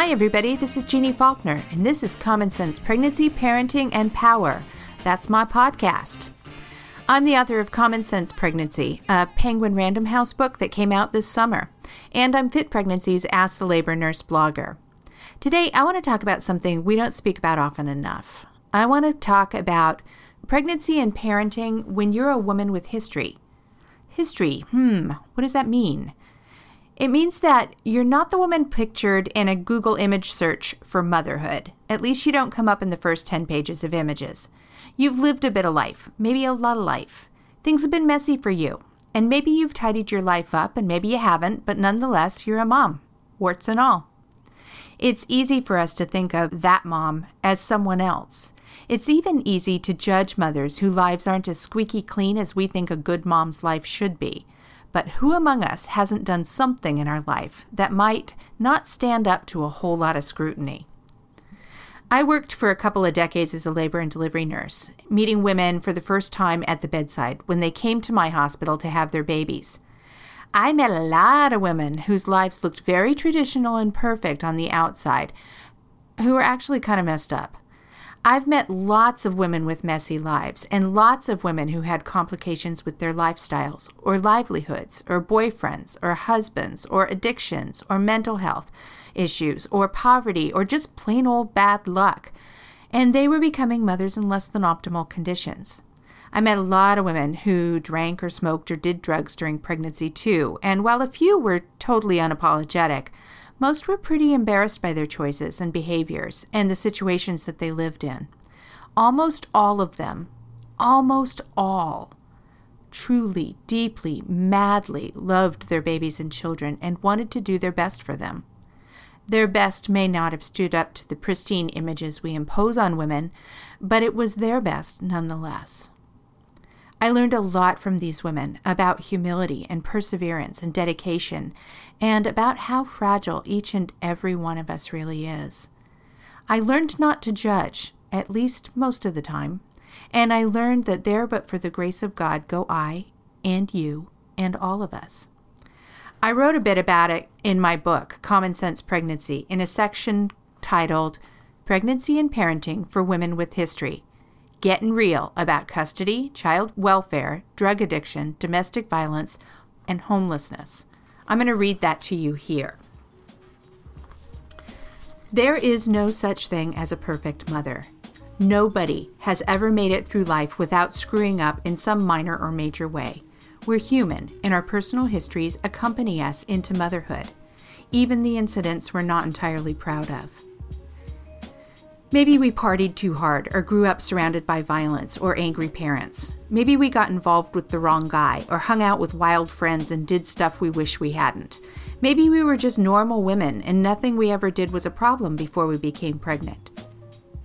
Hi, everybody. This is Jeanne Faulkner, and this is Common Sense Pregnancy, Parenting, and Power. That's my podcast. I'm the author of Common Sense Pregnancy, a Penguin Random House book that came out this summer, and I'm Fit Pregnancy's Ask the Labor Nurse blogger. Today, I want to talk about something we don't speak about often enough. I want to talk about pregnancy and parenting when you're a woman with history. History, hmm, what does that mean? It means that you're not the woman pictured in a Google image search for motherhood. At least you don't come up in the first 10 pages of images. You've lived a bit of life, maybe a lot of life. Things have been messy for you, and maybe you've tidied your life up, and maybe you haven't, but nonetheless, you're a mom, warts and all. It's easy for us to think of that mom as someone else. It's even easy to judge mothers whose lives aren't as squeaky clean as we think a good mom's life should be. But who among us hasn't done something in our life that might not stand up to a whole lot of scrutiny? I worked for a couple of decades as a labor and delivery nurse, meeting women for the first time at the bedside when they came to my hospital to have their babies. I met a lot of women whose lives looked very traditional and perfect on the outside, who were actually kind of messed up. I've met lots of women with messy lives and lots of women who had complications with their lifestyles or livelihoods or boyfriends or husbands or addictions or mental health issues or poverty or just plain old bad luck. And they were becoming mothers in less than optimal conditions. I met a lot of women who drank or smoked or did drugs during pregnancy too, and while a few were totally unapologetic, most were pretty embarrassed by their choices and behaviors and the situations that they lived in. Almost all of them, almost all, truly, deeply, madly loved their babies and children and wanted to do their best for them. Their best may not have stood up to the pristine images we impose on women, but it was their best nonetheless. I learned a lot from these women about humility and perseverance and dedication, and about how fragile each and every one of us really is. I learned not to judge, at least most of the time, and I learned that there but for the grace of God go I, and you, and all of us. I wrote a bit about it in my book, Common Sense Pregnancy, in a section titled Pregnancy and Parenting for Women with History getting real about custody, child welfare, drug addiction, domestic violence, and homelessness. I'm going to read that to you here. There is no such thing as a perfect mother. Nobody has ever made it through life without screwing up in some minor or major way. We're human, and our personal histories accompany us into motherhood, even the incidents we're not entirely proud of. Maybe we partied too hard or grew up surrounded by violence or angry parents. Maybe we got involved with the wrong guy or hung out with wild friends and did stuff we wish we hadn't. Maybe we were just normal women and nothing we ever did was a problem before we became pregnant.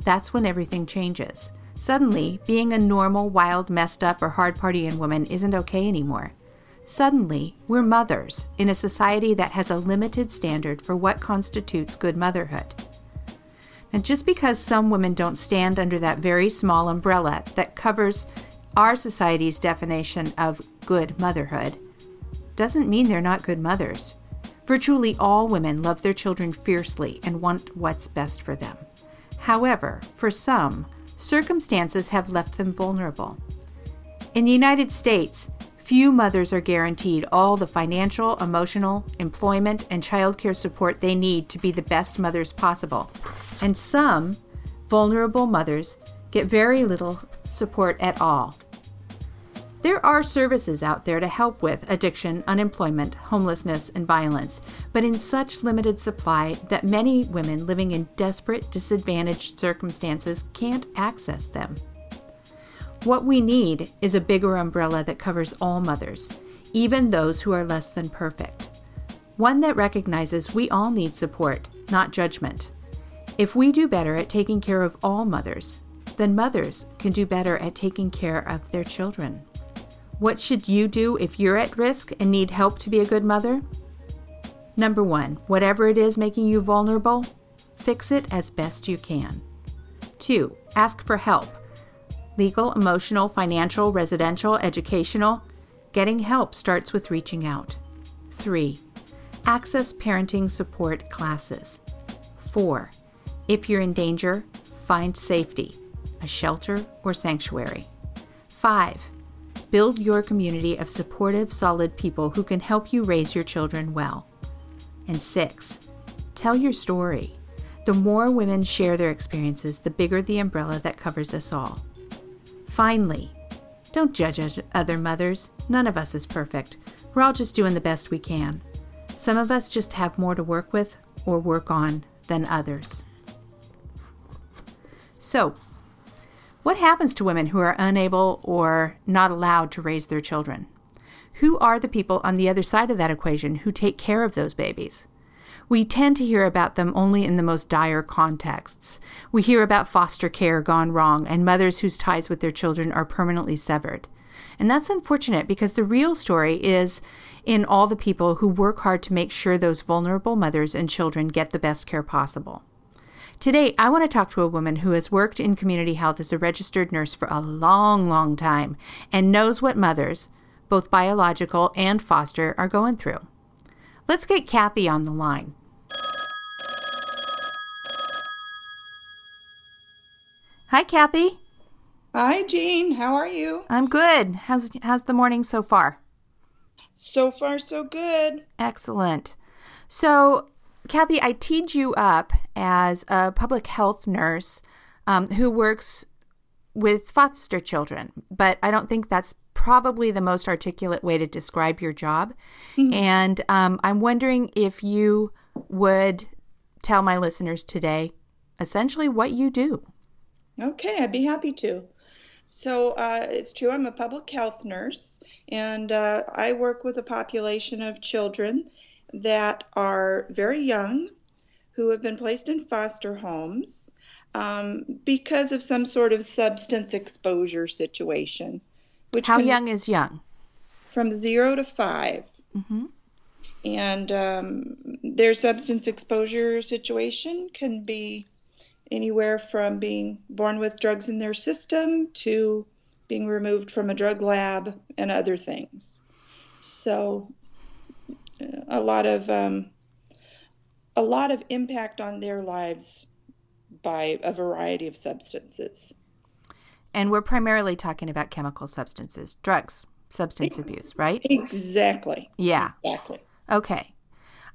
That's when everything changes. Suddenly, being a normal, wild, messed up, or hard partying woman isn't okay anymore. Suddenly, we're mothers in a society that has a limited standard for what constitutes good motherhood. And just because some women don't stand under that very small umbrella that covers our society's definition of good motherhood doesn't mean they're not good mothers. Virtually all women love their children fiercely and want what's best for them. However, for some, circumstances have left them vulnerable. In the United States, few mothers are guaranteed all the financial, emotional, employment, and childcare support they need to be the best mothers possible and some vulnerable mothers get very little support at all. There are services out there to help with addiction, unemployment, homelessness, and violence, but in such limited supply that many women living in desperate, disadvantaged circumstances can't access them. What we need is a bigger umbrella that covers all mothers, even those who are less than perfect. One that recognizes we all need support, not judgment. If we do better at taking care of all mothers, then mothers can do better at taking care of their children. What should you do if you're at risk and need help to be a good mother? Number one, whatever it is making you vulnerable, fix it as best you can. Two, ask for help legal, emotional, financial, residential, educational. Getting help starts with reaching out. Three, access parenting support classes. Four, if you're in danger, find safety, a shelter or sanctuary. Five, build your community of supportive, solid people who can help you raise your children well. And six, tell your story. The more women share their experiences, the bigger the umbrella that covers us all. Finally, don't judge other mothers. None of us is perfect. We're all just doing the best we can. Some of us just have more to work with or work on than others. So, what happens to women who are unable or not allowed to raise their children? Who are the people on the other side of that equation who take care of those babies? We tend to hear about them only in the most dire contexts. We hear about foster care gone wrong and mothers whose ties with their children are permanently severed. And that's unfortunate because the real story is in all the people who work hard to make sure those vulnerable mothers and children get the best care possible. Today, I want to talk to a woman who has worked in community health as a registered nurse for a long, long time and knows what mothers, both biological and foster, are going through. Let's get Kathy on the line. Hi, Kathy. Hi, Jean. How are you? I'm good. How's how's the morning so far? So far, so good. Excellent. So, Kathy, I teed you up as a public health nurse um, who works with foster children, but I don't think that's probably the most articulate way to describe your job. Mm-hmm. And um, I'm wondering if you would tell my listeners today essentially what you do. Okay, I'd be happy to. So uh, it's true, I'm a public health nurse, and uh, I work with a population of children that are very young who have been placed in foster homes um, because of some sort of substance exposure situation. Which How young is young? From zero to 5 mm-hmm. And um, their substance exposure situation can be anywhere from being born with drugs in their system to being removed from a drug lab and other things. So, a lot of um, a lot of impact on their lives by a variety of substances. And we're primarily talking about chemical substances, drugs, substance abuse, right? Exactly. Yeah. Exactly. Okay.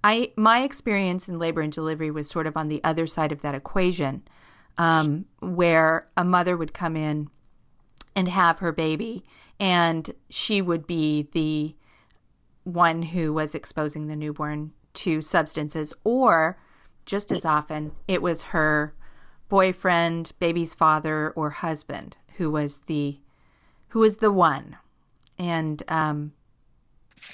I my experience in labor and delivery was sort of on the other side of that equation, um, where a mother would come in and have her baby, and she would be the one who was exposing the newborn to substances, or just as often, it was her boyfriend, baby's father, or husband who was the who was the one, and um,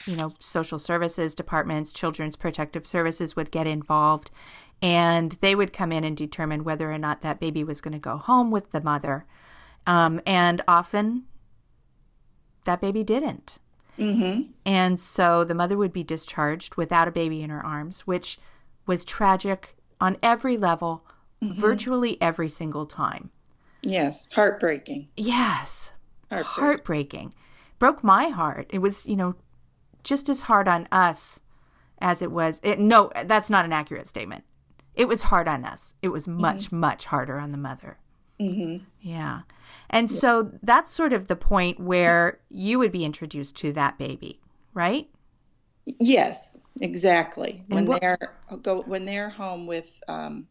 you know, social services departments, children's protective services would get involved, and they would come in and determine whether or not that baby was going to go home with the mother, um, and often that baby didn't. Mm-hmm. And so the mother would be discharged without a baby in her arms, which was tragic on every level, mm-hmm. virtually every single time. Yes, heartbreaking. Yes, heartbreaking. heartbreaking. Broke my heart. It was, you know, just as hard on us as it was. It, no, that's not an accurate statement. It was hard on us. It was much, mm-hmm. much harder on the mother. Mm-hmm. Yeah. And yeah. so that's sort of the point where you would be introduced to that baby, right? Yes, exactly. And when what, they're go when they're home with um,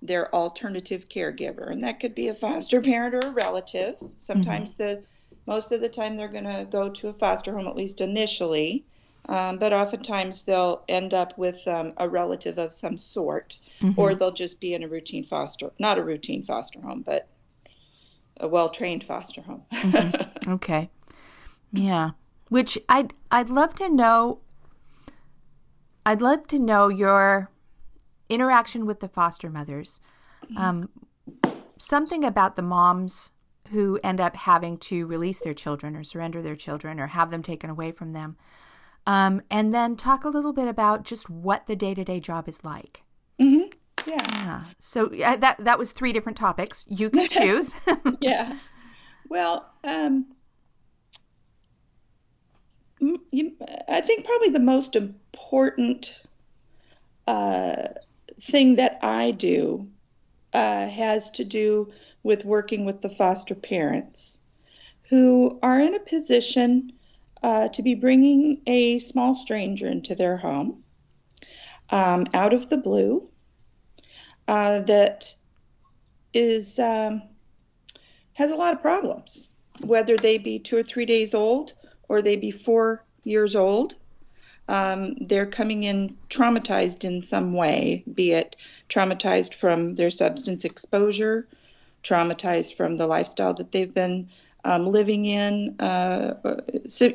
their alternative caregiver, and that could be a foster parent or a relative. Sometimes mm-hmm. the most of the time they're going to go to a foster home at least initially, um, but oftentimes they'll end up with um, a relative of some sort, mm-hmm. or they'll just be in a routine foster, not a routine foster home, but a well-trained foster home. mm-hmm. Okay, yeah. Which I'd I'd love to know. I'd love to know your interaction with the foster mothers. Mm-hmm. Um, something about the moms who end up having to release their children or surrender their children or have them taken away from them. Um, and then talk a little bit about just what the day to day job is like. Mm-hmm. Yeah. yeah. So uh, that that was three different topics. You can choose. yeah. Well, um, you, I think probably the most important uh, thing that I do uh, has to do with working with the foster parents who are in a position uh, to be bringing a small stranger into their home um, out of the blue uh, that is um, has a lot of problems, whether they be two or three days old or they be four years old. Um, they're coming in traumatized in some way, be it traumatized from their substance exposure, traumatized from the lifestyle that they've been um, living in, uh,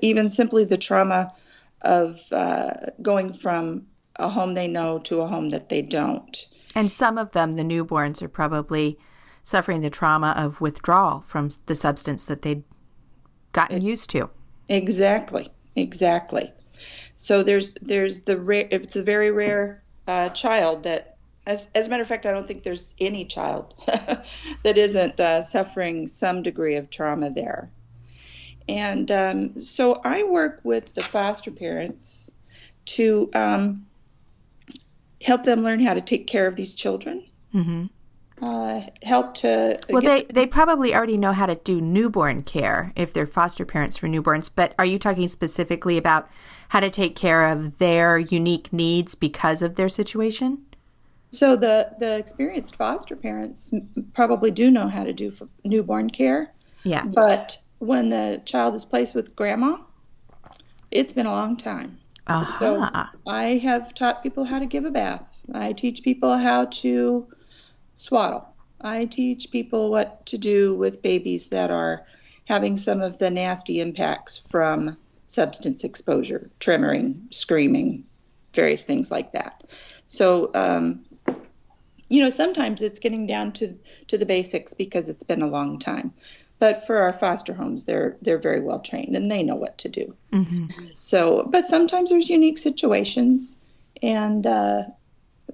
even simply the trauma of uh, going from a home they know to a home that they don't. And some of them, the newborns, are probably suffering the trauma of withdrawal from the substance that they'd gotten used to. Exactly, exactly. So there's there's the rare it's a very rare uh, child that as, as a matter of fact, I don't think there's any child that isn't uh, suffering some degree of trauma there. And um, so I work with the foster parents to um, help them learn how to take care of these children. Mm-hmm. Uh, help to well they they probably already know how to do newborn care if they're foster parents for newborns but are you talking specifically about how to take care of their unique needs because of their situation so the the experienced foster parents probably do know how to do newborn care. Yeah. But when the child is placed with grandma, it's been a long time. Uh-huh. So I have taught people how to give a bath. I teach people how to swaddle. I teach people what to do with babies that are having some of the nasty impacts from substance exposure, tremoring, screaming, various things like that. So um, you know, sometimes it's getting down to to the basics because it's been a long time. But for our foster homes, they're they're very well trained and they know what to do. Mm-hmm. So, but sometimes there's unique situations, and uh,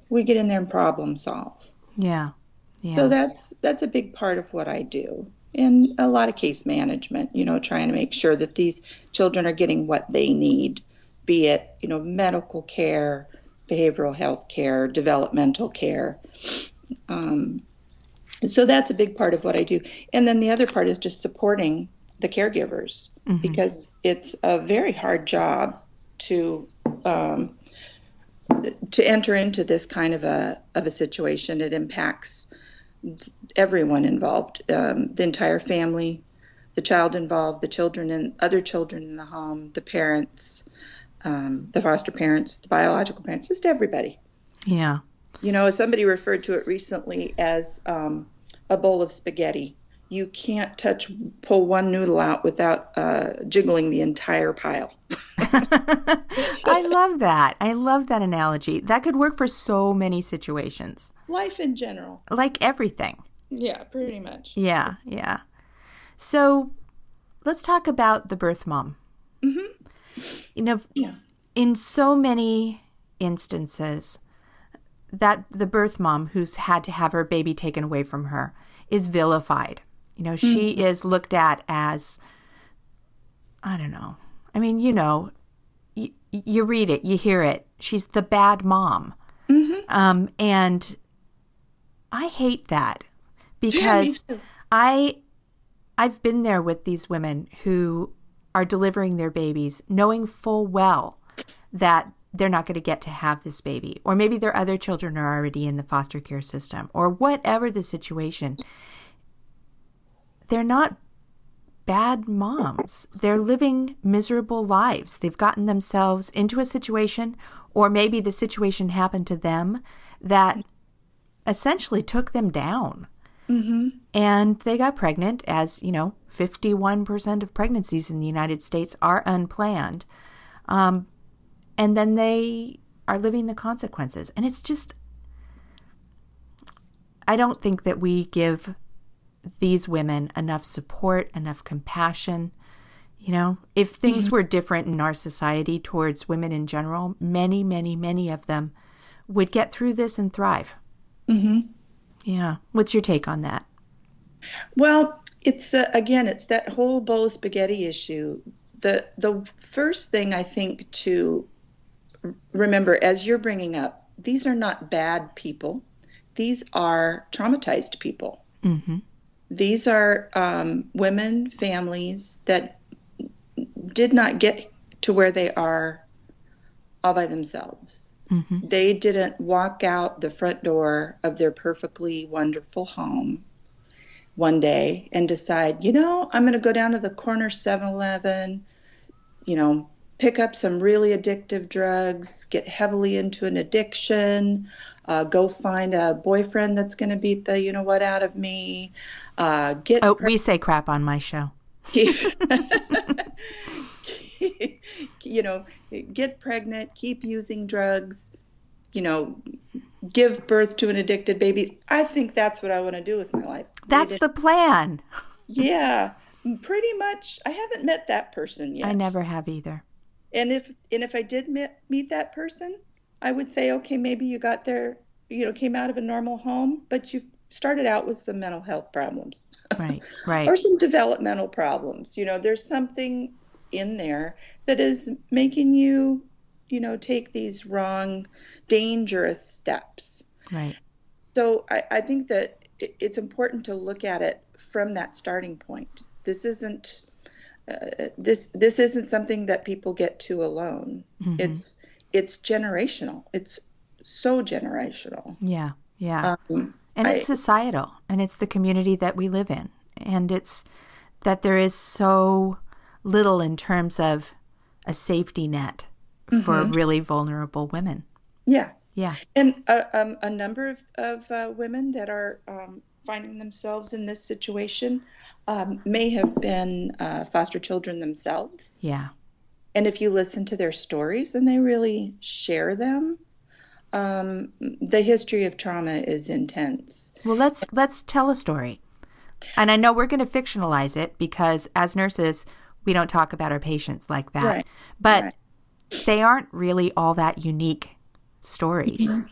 we get in there and problem solve. Yeah, yeah. So that's that's a big part of what I do, and a lot of case management. You know, trying to make sure that these children are getting what they need, be it you know medical care, behavioral health care, developmental care. Um, so that's a big part of what I do. And then the other part is just supporting the caregivers mm-hmm. because it's a very hard job to um, to enter into this kind of a of a situation. It impacts everyone involved, um, the entire family, the child involved, the children and other children in the home, the parents, um, the foster parents, the biological parents, just everybody. Yeah. You know, somebody referred to it recently as um, a bowl of spaghetti. You can't touch, pull one noodle out without uh, jiggling the entire pile. I love that. I love that analogy. That could work for so many situations. Life in general. Like everything. Yeah, pretty much. Yeah, yeah. So let's talk about the birth mom. Mm-hmm. You know, yeah. in so many instances, that the birth mom who's had to have her baby taken away from her is vilified. You know, she mm-hmm. is looked at as, I don't know. I mean, you know, you, you read it, you hear it. She's the bad mom. Mm-hmm. Um, and I hate that because yeah, I I've been there with these women who are delivering their babies knowing full well that they're not going to get to have this baby, or maybe their other children are already in the foster care system, or whatever the situation. They're not bad moms. They're living miserable lives. They've gotten themselves into a situation, or maybe the situation happened to them that essentially took them down. Mm-hmm. And they got pregnant, as you know, 51% of pregnancies in the United States are unplanned. Um, and then they are living the consequences. And it's just, I don't think that we give these women enough support, enough compassion. You know, if things mm-hmm. were different in our society towards women in general, many, many, many of them would get through this and thrive. Mm-hmm. Yeah. What's your take on that? Well, it's uh, again, it's that whole bowl of spaghetti issue. The the first thing I think to remember as you're bringing up these are not bad people. These are traumatized people. Mm-hmm. These are um, women, families that did not get to where they are all by themselves. Mm-hmm. They didn't walk out the front door of their perfectly wonderful home one day and decide, you know, I'm going to go down to the corner 7 Eleven, you know, pick up some really addictive drugs, get heavily into an addiction, uh, go find a boyfriend that's going to beat the you know what out of me. Uh, get oh, pre- we say crap on my show. you know, get pregnant, keep using drugs, you know, give birth to an addicted baby. I think that's what I want to do with my life. That's the plan. yeah, pretty much. I haven't met that person yet. I never have either. And if and if I did meet meet that person, I would say, okay, maybe you got there, you know, came out of a normal home, but you started out with some mental health problems. Right, right. or some developmental problems. You know, there's something in there that is making you, you know, take these wrong, dangerous steps. Right. So I, I think that it's important to look at it from that starting point. This isn't uh, this this isn't something that people get to alone. Mm-hmm. It's it's generational. It's so generational. Yeah, yeah. Um, and it's I, societal, and it's the community that we live in, and it's that there is so little in terms of a safety net mm-hmm. for really vulnerable women. Yeah, yeah. And a, um, a number of, of uh, women that are um, finding themselves in this situation um, may have been uh, foster children themselves. Yeah. And if you listen to their stories and they really share them, um, the history of trauma is intense. Well, let's let's tell a story. And I know we're going to fictionalize it because as nurses, we don't talk about our patients like that. Right. But right. they aren't really all that unique stories. Mm-hmm.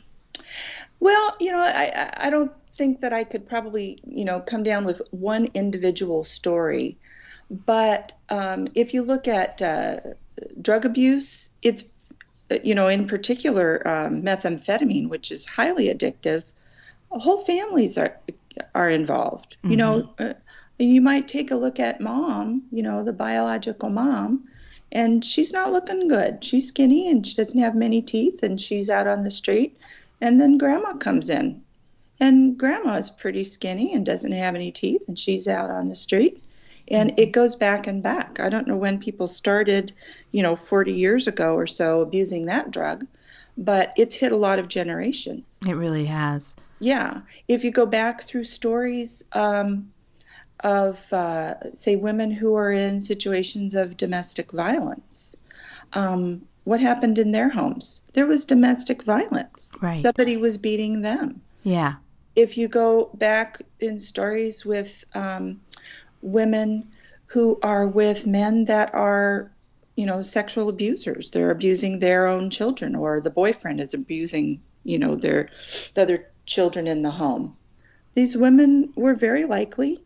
Well, you know, I I don't think that I could probably, you know, come down with one individual story. But um, if you look at uh, drug abuse, it's, you know, in particular um, methamphetamine, which is highly addictive. Whole families are are involved. Mm-hmm. You know, mm-hmm. Uh, you might take a look at mom, you know, the biological mom, and she's not looking good. She's skinny and she doesn't have many teeth, and she's out on the street. And then grandma comes in and grandma is pretty skinny and doesn't have any teeth, and she's out on the street. And it goes back and back. I don't know when people started, you know, 40 years ago or so abusing that drug, but it's hit a lot of generations. It really has. Yeah. If you go back through stories um, of, uh, say, women who are in situations of domestic violence, um, what happened in their homes? There was domestic violence. Right. Somebody was beating them. Yeah if you go back in stories with um, women who are with men that are, you know, sexual abusers, they're abusing their own children, or the boyfriend is abusing, you know, their the other children in the home. These women were very likely,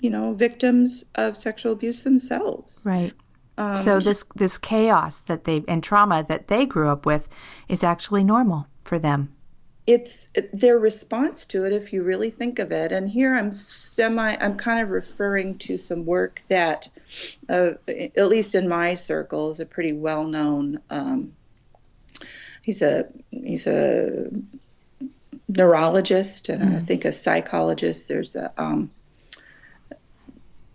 you know, victims of sexual abuse themselves. Right. Um, so this this chaos that they and trauma that they grew up with is actually normal for them it's their response to it if you really think of it and here i'm semi i'm kind of referring to some work that uh, at least in my circle is a pretty well known um, he's a he's a neurologist and mm. i think a psychologist there's a um,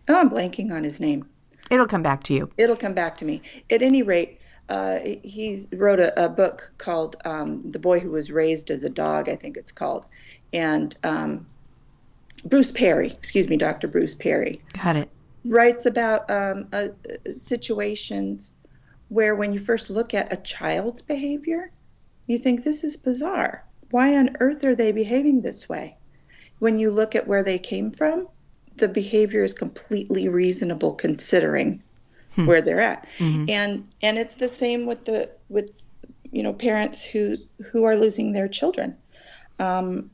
oh i'm blanking on his name it'll come back to you it'll come back to me at any rate uh, he wrote a, a book called um, "The Boy Who Was Raised as a Dog," I think it's called, and um, Bruce Perry, excuse me, Dr. Bruce Perry, got it, writes about um, uh, situations where when you first look at a child's behavior, you think this is bizarre. Why on earth are they behaving this way? When you look at where they came from, the behavior is completely reasonable considering hmm. where they're at. Mm-hmm. And and it's the same with the with you know parents who who are losing their children. Um,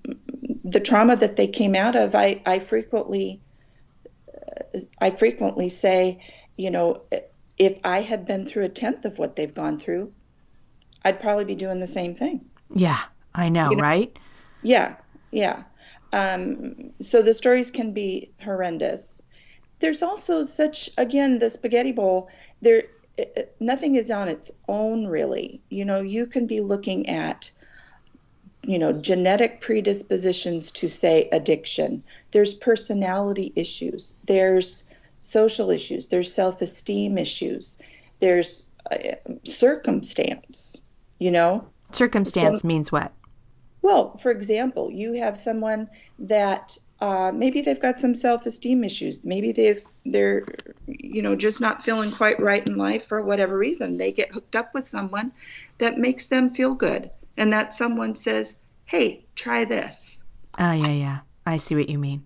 the trauma that they came out of, I I frequently uh, I frequently say, you know, if I had been through a tenth of what they've gone through, I'd probably be doing the same thing. Yeah, I know, You know- right? Yeah, yeah. Um, so the stories can be horrendous. There's also such again the spaghetti bowl. There, it- it- nothing is on its own really. You know, you can be looking at, you know, genetic predispositions to say addiction. There's personality issues. There's social issues. There's self-esteem issues. There's uh, circumstance. You know, Circumstance means what? Well, for example, you have someone that uh, maybe they've got some self-esteem issues. Maybe they've they're you know just not feeling quite right in life for whatever reason. They get hooked up with someone that makes them feel good, and that someone says, "Hey, try this," Oh, yeah, yeah. I see what you mean.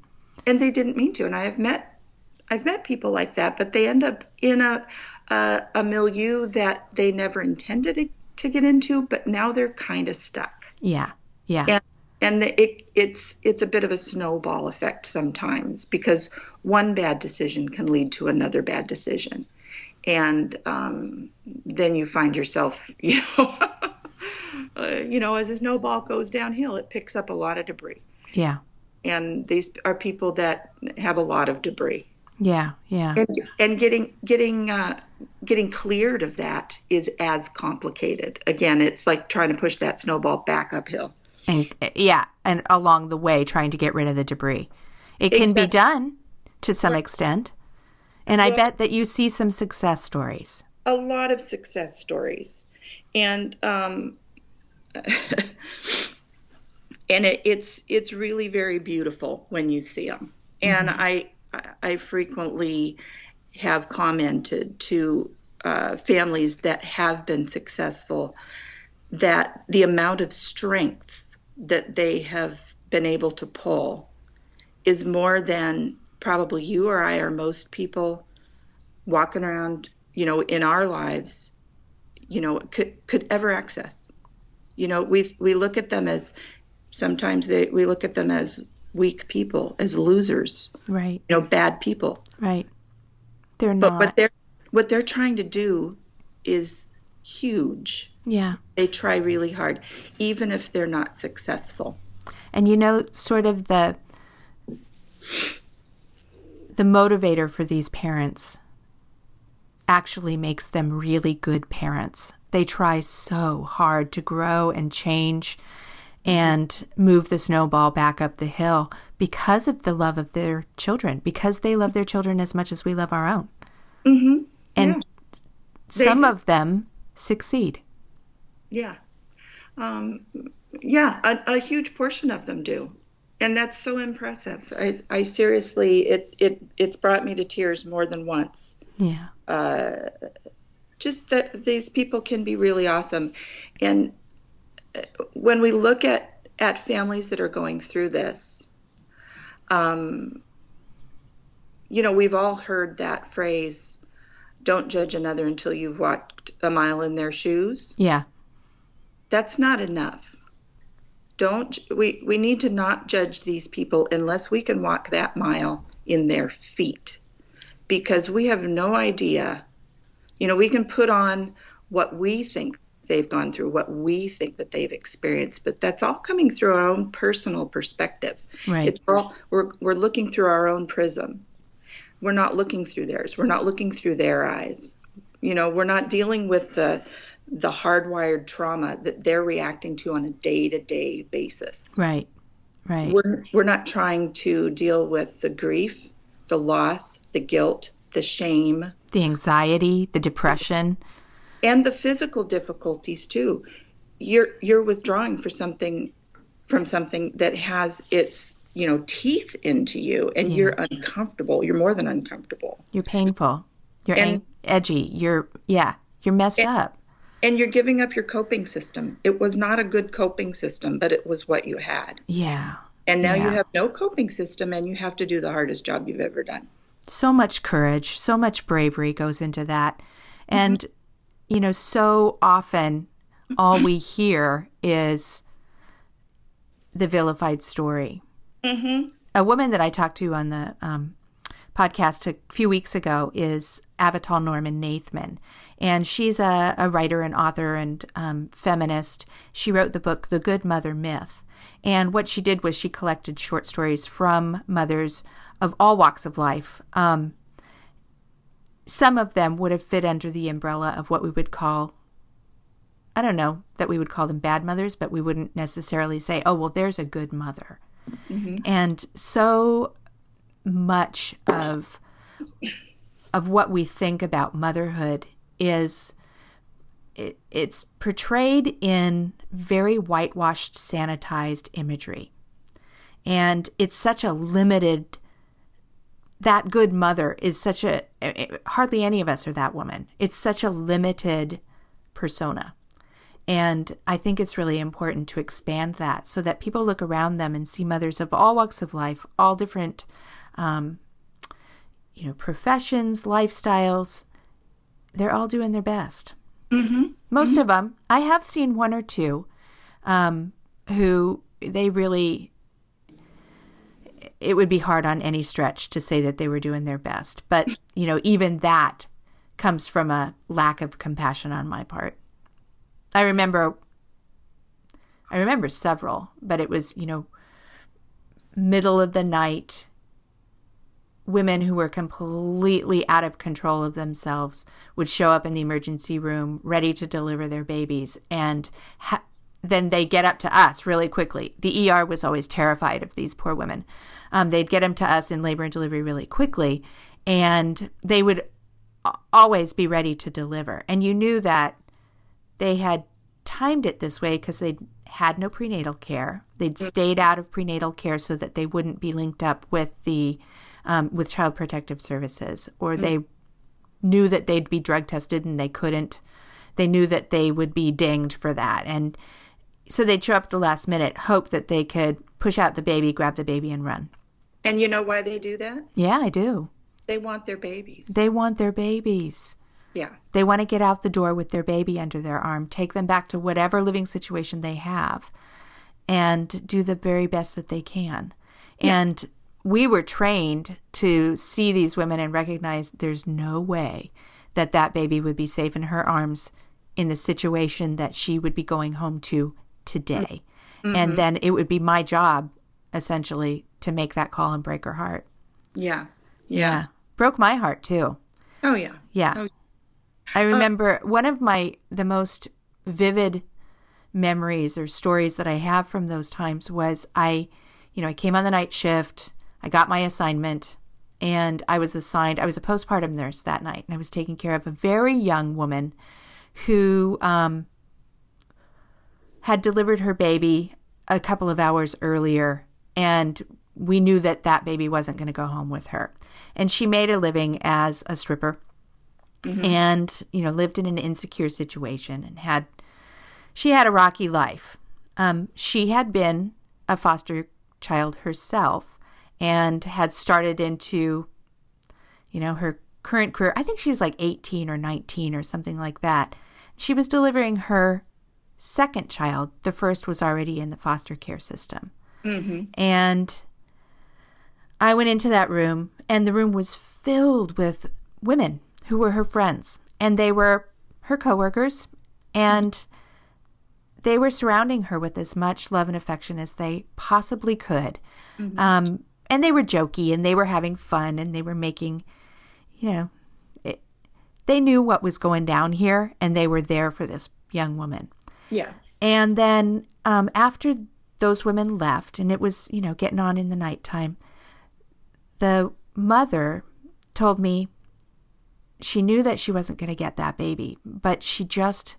and they didn't mean to. And I have met I've met people like that, but they end up in a a, a milieu that they never intended to get into, but now they're kind of stuck. Yeah, yeah. and and the, it, it's it's a bit of a snowball effect sometimes because one bad decision can lead to another bad decision, and um, then you find yourself, you know, uh, you know, as a snowball goes downhill, it picks up a lot of debris, Yeah, and these are people that have a lot of debris, yeah, yeah. and, and getting getting uh, getting cleared of that is as complicated. Again, it's like trying to push that snowball back uphill. And yeah, and along the way trying to get rid of the debris. It can be done to some extent. And I bet that you see some success stories. a lot of success stories and um, and it, it's it's really very beautiful when you see them and I I frequently have commented to uh, families that have been successful that the amount of strengths that they have been able to pull is more than probably you or I or most people walking around, you know, in our lives, you know, could could ever access. You know, we we look at them as sometimes they we look at them as weak people, as losers, Right, you know, bad people. right. They're not. But what they're what they're trying to do is huge. Yeah. They try really hard, even if they're not successful. And you know, sort of the the motivator for these parents actually makes them really good parents. They try so hard to grow and change and move the snowball back up the hill because of the love of their children, because they love their children as much as we love our own. Mm-hmm. And They- some of them succeed. Yeah. Um, yeah, a, a huge portion of them do. And that's so impressive. I, I seriously, it, it, it's brought me to tears more than once. Yeah. Uh, just that these people can be really awesome. And uh, when we look at, at families that are going through this, um, you know, we've all heard that phrase, don't judge another until you've walked a mile in their shoes Yeah. That's not enough. Don't we we need to not judge these people unless we can walk that mile in their feet. Because we have no idea. You know we can put on what we think they've gone through what we think that they've experienced but that's all coming through our own personal perspective. Right. it's all we're, we're looking through our own prism. We're not looking through theirs. We're not looking through their eyes. You know we're not dealing with the the hardwired trauma that they're reacting to on a day-to-day basis Right. Right. we're, we're not trying to deal with the grief the loss the guilt the shame the anxiety, the depression. and the physical difficulties too you're you're withdrawing for something from something that has its you know teeth into you and you're uncomfortable you're more than uncomfortable You're painful. You're And- edgy. You're yeah. You're messed up. And you're giving up your coping system it was not a good coping system but it was what you had Yeah. and now you have no coping system and you have to do the hardest job you've ever done So much courage, so much bravery goes into that. And you know, so often all we hear is the vilified story. mm-hmm. A woman that I talked to on the um, podcast a few weeks ago is Avital Norman Nathman. And she's a, a writer and author and um, feminist. She wrote the book, The Good Mother Myth. And what she did was she collected short stories from mothers of all walks of life. Um, some of them would have fit under the umbrella of what we would call, I don't know that we would call them bad mothers, but we wouldn't necessarily say, oh, well, there's a good mother. Mm-hmm. And so much of of what we think about motherhood is it, it's portrayed in very whitewashed sanitized imagery. And it's such a limited that good mother is such a hardly any of us are that woman. It's such a limited persona. And I think it's really important to expand that so that people look around them and see mothers of all walks of life, all different, um, you know, professions, lifestyles. They're all doing their best. Mm-hmm. Most mm-hmm. of them. I have seen one or two um, who they really. It would be hard on any stretch to say that they were doing their best, but you know, even that comes from a lack of compassion on my part. I remember I remember several, but it was, you know, middle of the night women who were completely out of control of themselves would show up in the emergency room ready to deliver their babies and ha- then they get up to us really quickly. The ER was always terrified of these poor women. Um, they'd get them to us in labor and delivery really quickly, and they would always be ready to deliver. And you knew that they had timed it this way because they'd had no prenatal care. They'd mm. stayed out of prenatal care so that they wouldn't be linked up with the um, with child protective services, or mm. they knew that they'd be drug tested and they couldn't. They knew that they would be dinged for that, and so they'd show up at the last minute, hope that they could push out the baby, grab the baby, and run. And you know why they do that? Yeah, I do. They want their babies. They want their babies. Yeah. They want to get out the door with their baby under their arm, take them back to whatever living situation they have, and do the very best that they can. Yeah. And we were trained to see these women and recognize there's no way that that baby would be safe in her arms in the situation that she would be going home to today. Mm-hmm. And then it would be my job essentially to make that call and break her heart. Yeah. Yeah. yeah. Broke my heart too. Oh yeah. Yeah. Oh, I uh, remember uh, one of my the most vivid memories or stories that I have from those times was I, you know, I came on the night shift, I got my assignment, and I was assigned, I was a postpartum nurse that night, and I was taking care of a very young woman who um, had delivered her baby a couple of hours earlier, and we knew that that baby wasn't going to go home with her. And she made a living as a stripper mm-hmm. and you know lived in an insecure situation and had she had a rocky life. Um, she had been a foster child herself and had started into you know her current career. I think she was like 18 or 19 or something like that. She was delivering her second child. The first was already in the foster care system. Mm-hmm. And I went into that room, and the room was filled with women who were her friends, and they were her coworkers, and they were surrounding her with as much love and affection as they possibly could. Mm-hmm. Um, and they were jokey, and they were having fun, and they were making, you know, it, they knew what was going down here, and they were there for this young woman. Yeah. And then um, after those women left, and it was, you know, getting on in the nighttime, the mother told me she knew that she wasn't going to get that baby, but she just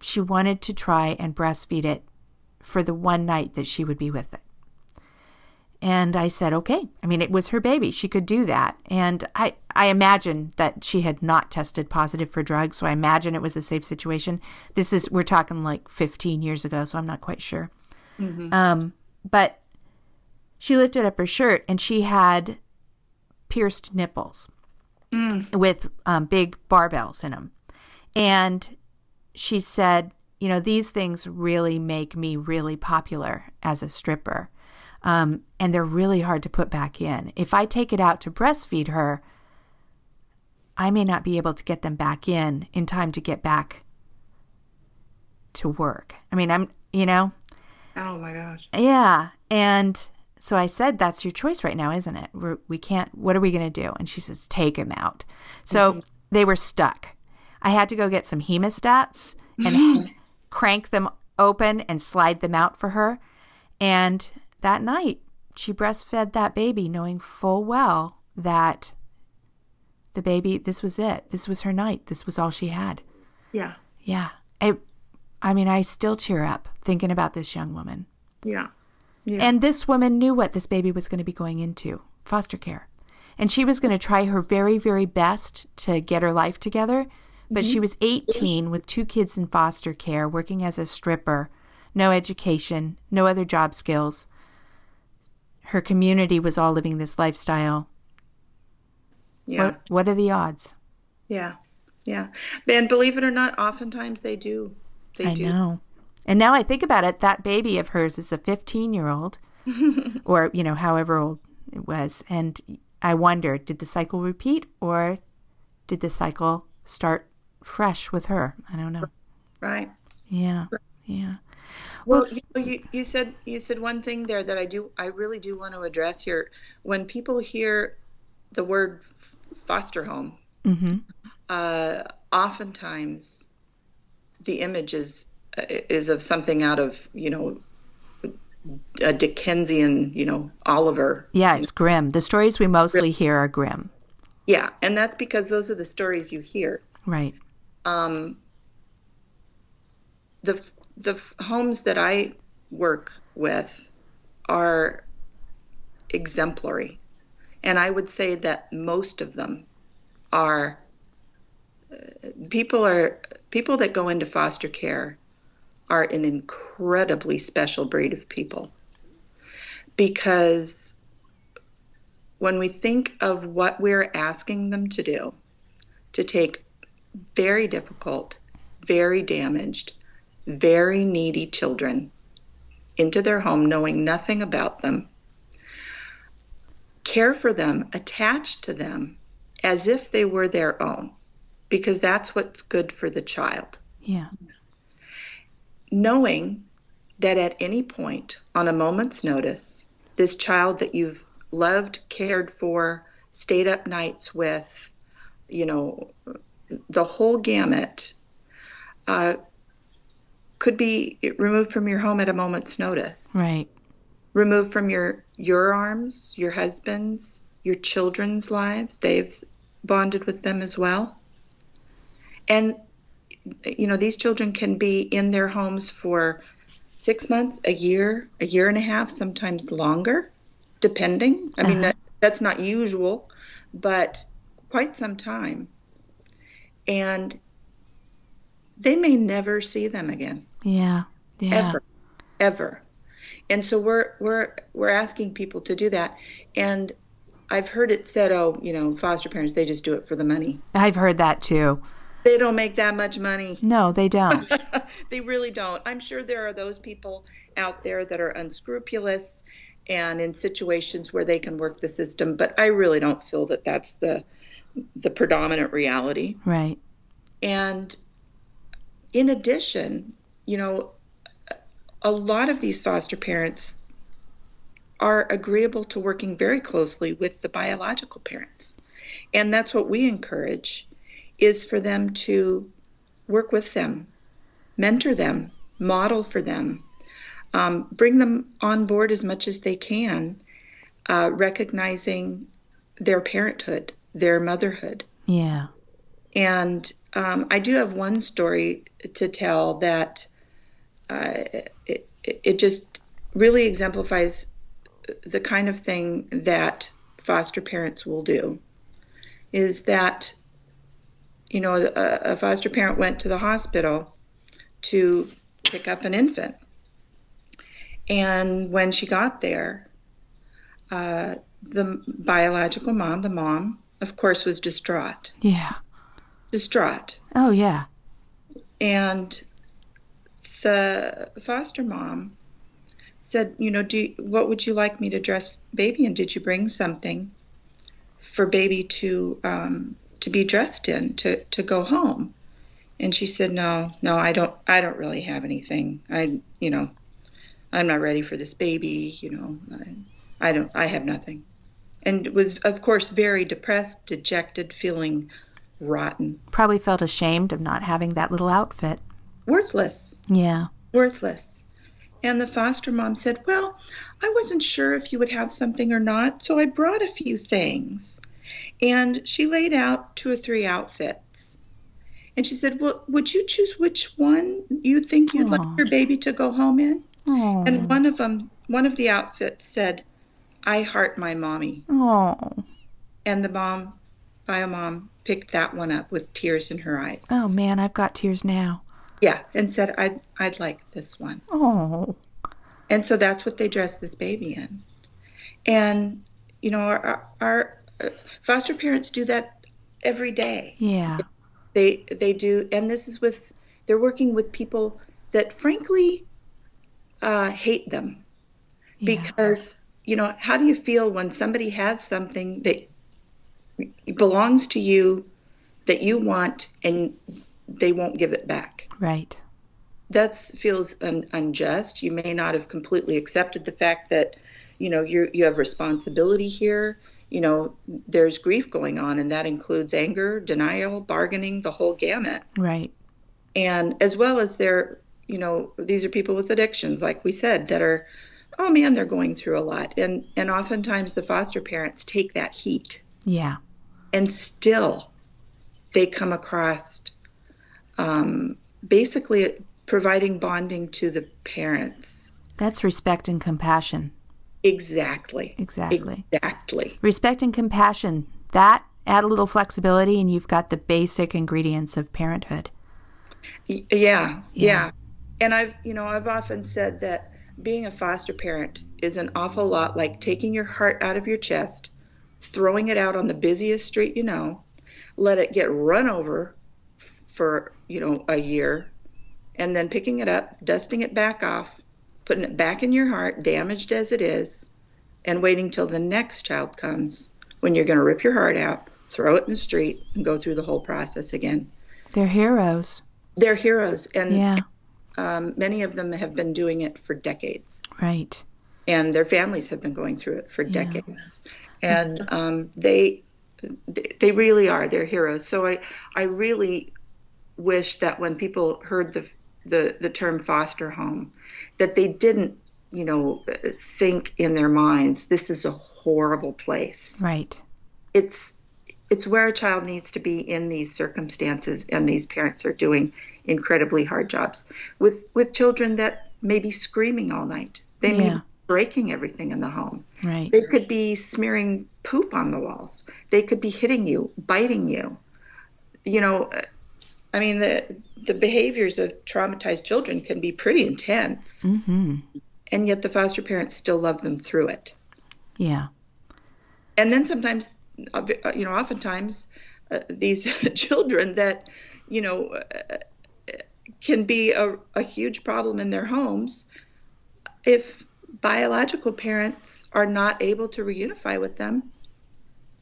she wanted to try and breastfeed it for the one night that she would be with it. And I said, okay. I mean, it was her baby. She could do that. And I, I imagine that she had not tested positive for drugs. So I imagine it was a safe situation. This is, we're talking like 15 years ago. So I'm not quite sure. Mm-hmm. Um, but she lifted up her shirt and she had pierced nipples mm. with um, big barbells in them. And she said, you know, these things really make me really popular as a stripper. Um, and they're really hard to put back in. If I take it out to breastfeed her, I may not be able to get them back in in time to get back to work. I mean, I'm, you know, Oh my gosh. yeah. And so I said, that's your choice right now, isn't it? We're, we can't, what are we going to do? And she says, take him out. So they were stuck. I had to go get some hemostats and crank them open and slide them out for her. And that night, she breastfed that baby, knowing full well that the baby, this was it. This was her night. This was all she had. Yeah. Yeah. I, I mean, I still cheer up thinking about this young woman. Yeah. Yeah. And this woman knew what this baby was going to be going into foster care. And she was going to try her very, very best to get her life together. But she mm-hmm. was 18 with two kids in foster care, working as a stripper, no education, no other job skills. Her community was all living this lifestyle. yeah. What, what are the odds? Yeah. Yeah. And believe it or not, oftentimes they do. They I do. know. And now I think about it, that baby of hers is a 15 year old, or, you know, however old it was. And I wonder, did the cycle repeat or did the cycle start fresh with her? I don't know. Right. Yeah. Yeah. Well, you, know, you you said you said one thing there that I do I really do want to address here. When people hear the word foster home, Mm-hmm. uh, oftentimes the image is is of something out of you know a Dickensian, you know, Oliver. Yeah, it's grim. The stories we mostly hear are grim. Yeah, and that's because those are the stories you hear. Right. um, the the f- homes that I work with are exemplary, and I would say that most of them are uh, people are people that go into foster care are an incredibly special breed of people. Because when we think of what we're asking them to do to take very difficult, very damaged, very needy children into their home, knowing nothing about them, care for them, attach to them as if they were their own, because that's what's good for the child. Yeah. Knowing that at any point, on a moment's notice, this child that you've loved, cared for, stayed up nights with, you know, the whole gamut uh, could be removed from your home at a moment's notice. Right. Removed from your your arms, your husband's, your children's lives. They've bonded with them as well. And you know, these children can be in their homes for six months, a year, a year and a half, sometimes longer, depending. I mean, Uh-huh. that, that's not usual, but quite some time. And they may never see them again, Yeah. Yeah. ever, ever. And so we're we're we're asking people to do that. And I've heard it said, oh, you know, foster parents they just do it for the money. I've heard that too. They don't make that much money. No, they don't. they really don't. I'm sure there are those people out there that are unscrupulous and in situations where they can work the system, but I really don't feel that that's the the predominant reality. right. And in addition, you know, a lot of these foster parents are agreeable to working very closely with the biological parents. And that's what we encourage is for them to work with them, mentor them, model for them, um, bring them on board as much as they can, uh, recognizing their parenthood, their motherhood. Yeah. And um, I do have one story to tell that uh, it, it just really exemplifies the kind of thing that foster parents will do. Is that, you know, a, a foster parent went to the hospital to pick up an infant. And when she got there, uh, the biological mom, the mom, of course, was distraught. Yeah. Distraught. Oh, yeah. And the foster mom said, you know, do what would you like me to dress baby in? Did you bring something for baby to um, to be dressed in to to go home? And she said, no, no, I don't. I don't really have anything. I, you know, I'm not ready for this baby. You know, I, I don't. I have nothing. And was of course very depressed, dejected, feeling rotten, Probably felt ashamed of not having that little outfit. worthless. Yeah. worthless. And the foster mom said, Well, I wasn't sure if you would have something or not, so I brought a few things. And she laid out two or three outfits. And she said, Well, would you choose which one you think you'd Aw. like your baby to go home in? Oh. And one of them, one of the outfits said, I heart my mommy. Oh. And the mom, bio mom, picked that one up with tears in her eyes. Oh man, I've got tears now. Yeah, and said, I'd, I'd like this one. Oh. And so that's what they dress this baby in. And, you know, our, our uh, foster parents do that every day. Yeah. They, they do, and this is with, they're working with people that frankly uh, hate them Yeah. because, you know, how do you feel when somebody has something that belongs to you that you want and they won't give it back? Right. that feels un- unjust. You may not have completely accepted the fact that, you know, you you have responsibility here. You know, there's grief going on, and that includes anger, denial, bargaining, the whole gamut. Right. And as well as there, you know, these are people with addictions, like we said, that are, oh man, they're going through a lot, and and oftentimes the foster parents take that heat, Yeah. And still, they come across, um, basically providing bonding to the parents. That's respect and compassion. Exactly. Exactly. Exactly. Respect and compassion. That add a little flexibility and you've got the basic ingredients of parenthood. Y- Yeah, Yeah. yeah. And I've, you know, I've often said that being a foster parent is an awful lot like taking your heart out of your chest, throwing it out on the busiest street you know, let it get run over f- for, you know, a year, and then picking it up, dusting it back off, putting it back in your heart, damaged as it is, and waiting till the next child comes when you're going to rip your heart out, throw it in the street, and go through the whole process again. They're heroes. They're heroes, and Yeah. um, many of them have been doing it for decades, Right. and their families have been going through it for decades, and um, they they really are they're heroes. So I I really wish that when people heard the the the term foster home, that they didn't you know think in their minds this is a horrible place. Right. It's it's where a child needs to be in these circumstances and these parents are doing incredibly hard jobs with with children that may be screaming all night they may Yeah. be breaking everything in the home Right. they could be smearing poop on the walls they could be hitting you biting you you know uh, i mean the the behaviors of traumatized children can be pretty intense Mm-hmm. and yet the foster parents still love them through it Yeah. and then sometimes uh, you know oftentimes uh, these children that you know uh, can be a, a huge problem in their homes if biological parents are not able to reunify with them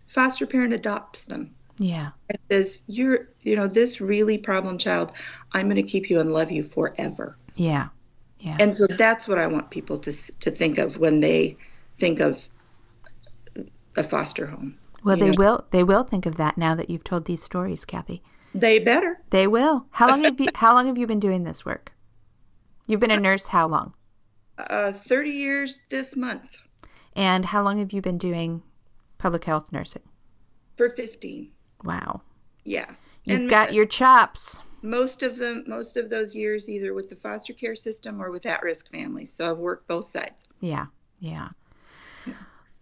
foster parent adopts them Yeah. and says you're you know this really problem child i'm going to keep you and love you forever Yeah. Yeah. and so that's what i want people to to think of when they think of a foster home well, they know. will. They will think of that now that you've told these stories, Kathy. they better They will. How long have you? How long have you been doing this work? You've been a uh, nurse. How long? Uh, 30 years this month And how long have you been doing public health nursing? for 15 Wow. yeah You've and got your chops. most of them most of those years either with the foster care system or with at-risk families so i've worked both sides Yeah. Yeah.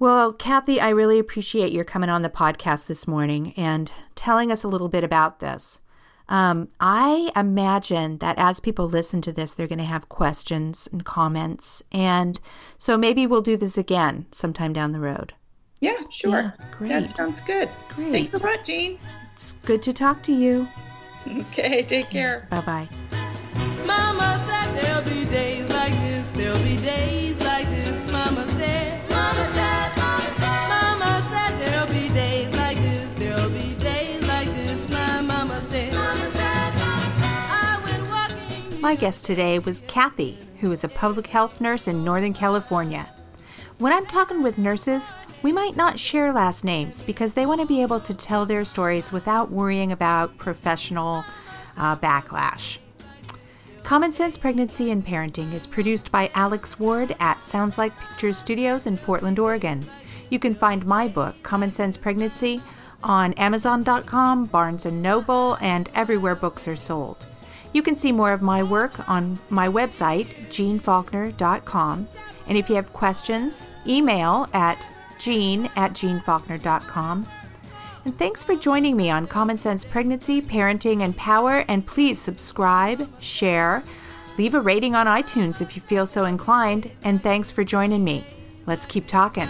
Well, Kathy, I really appreciate your coming on the podcast this morning and telling us a little bit about this. Um, I imagine that as people listen to this, they're going to have questions and comments. And so maybe we'll do this again sometime down the road. yeah sure Yeah, great. that sounds good Great. thanks a lot Jeanne It's good to talk to you. okay take care Bye bye. My guest today was Kathy, who is a public health nurse in Northern California. When I'm talking with nurses, we might not share last names because they want to be able to tell their stories without worrying about professional uh, backlash. Common Sense Pregnancy and Parenting is produced by Alex Ward at Sounds Like Pictures Studios in Portland, Oregon. You can find my book, Common Sense Pregnancy, on Amazon.com, Barnes & Noble, and everywhere books are sold. You can see more of my work on my website, jeannefaulkner.com. And if you have questions, email at jeanne at jeannefaulkner.com. And thanks for joining me on Common Sense Pregnancy, Parenting, and Power. And please subscribe, share, leave a rating on iTunes if you feel so inclined. And thanks for joining me. Let's keep talking.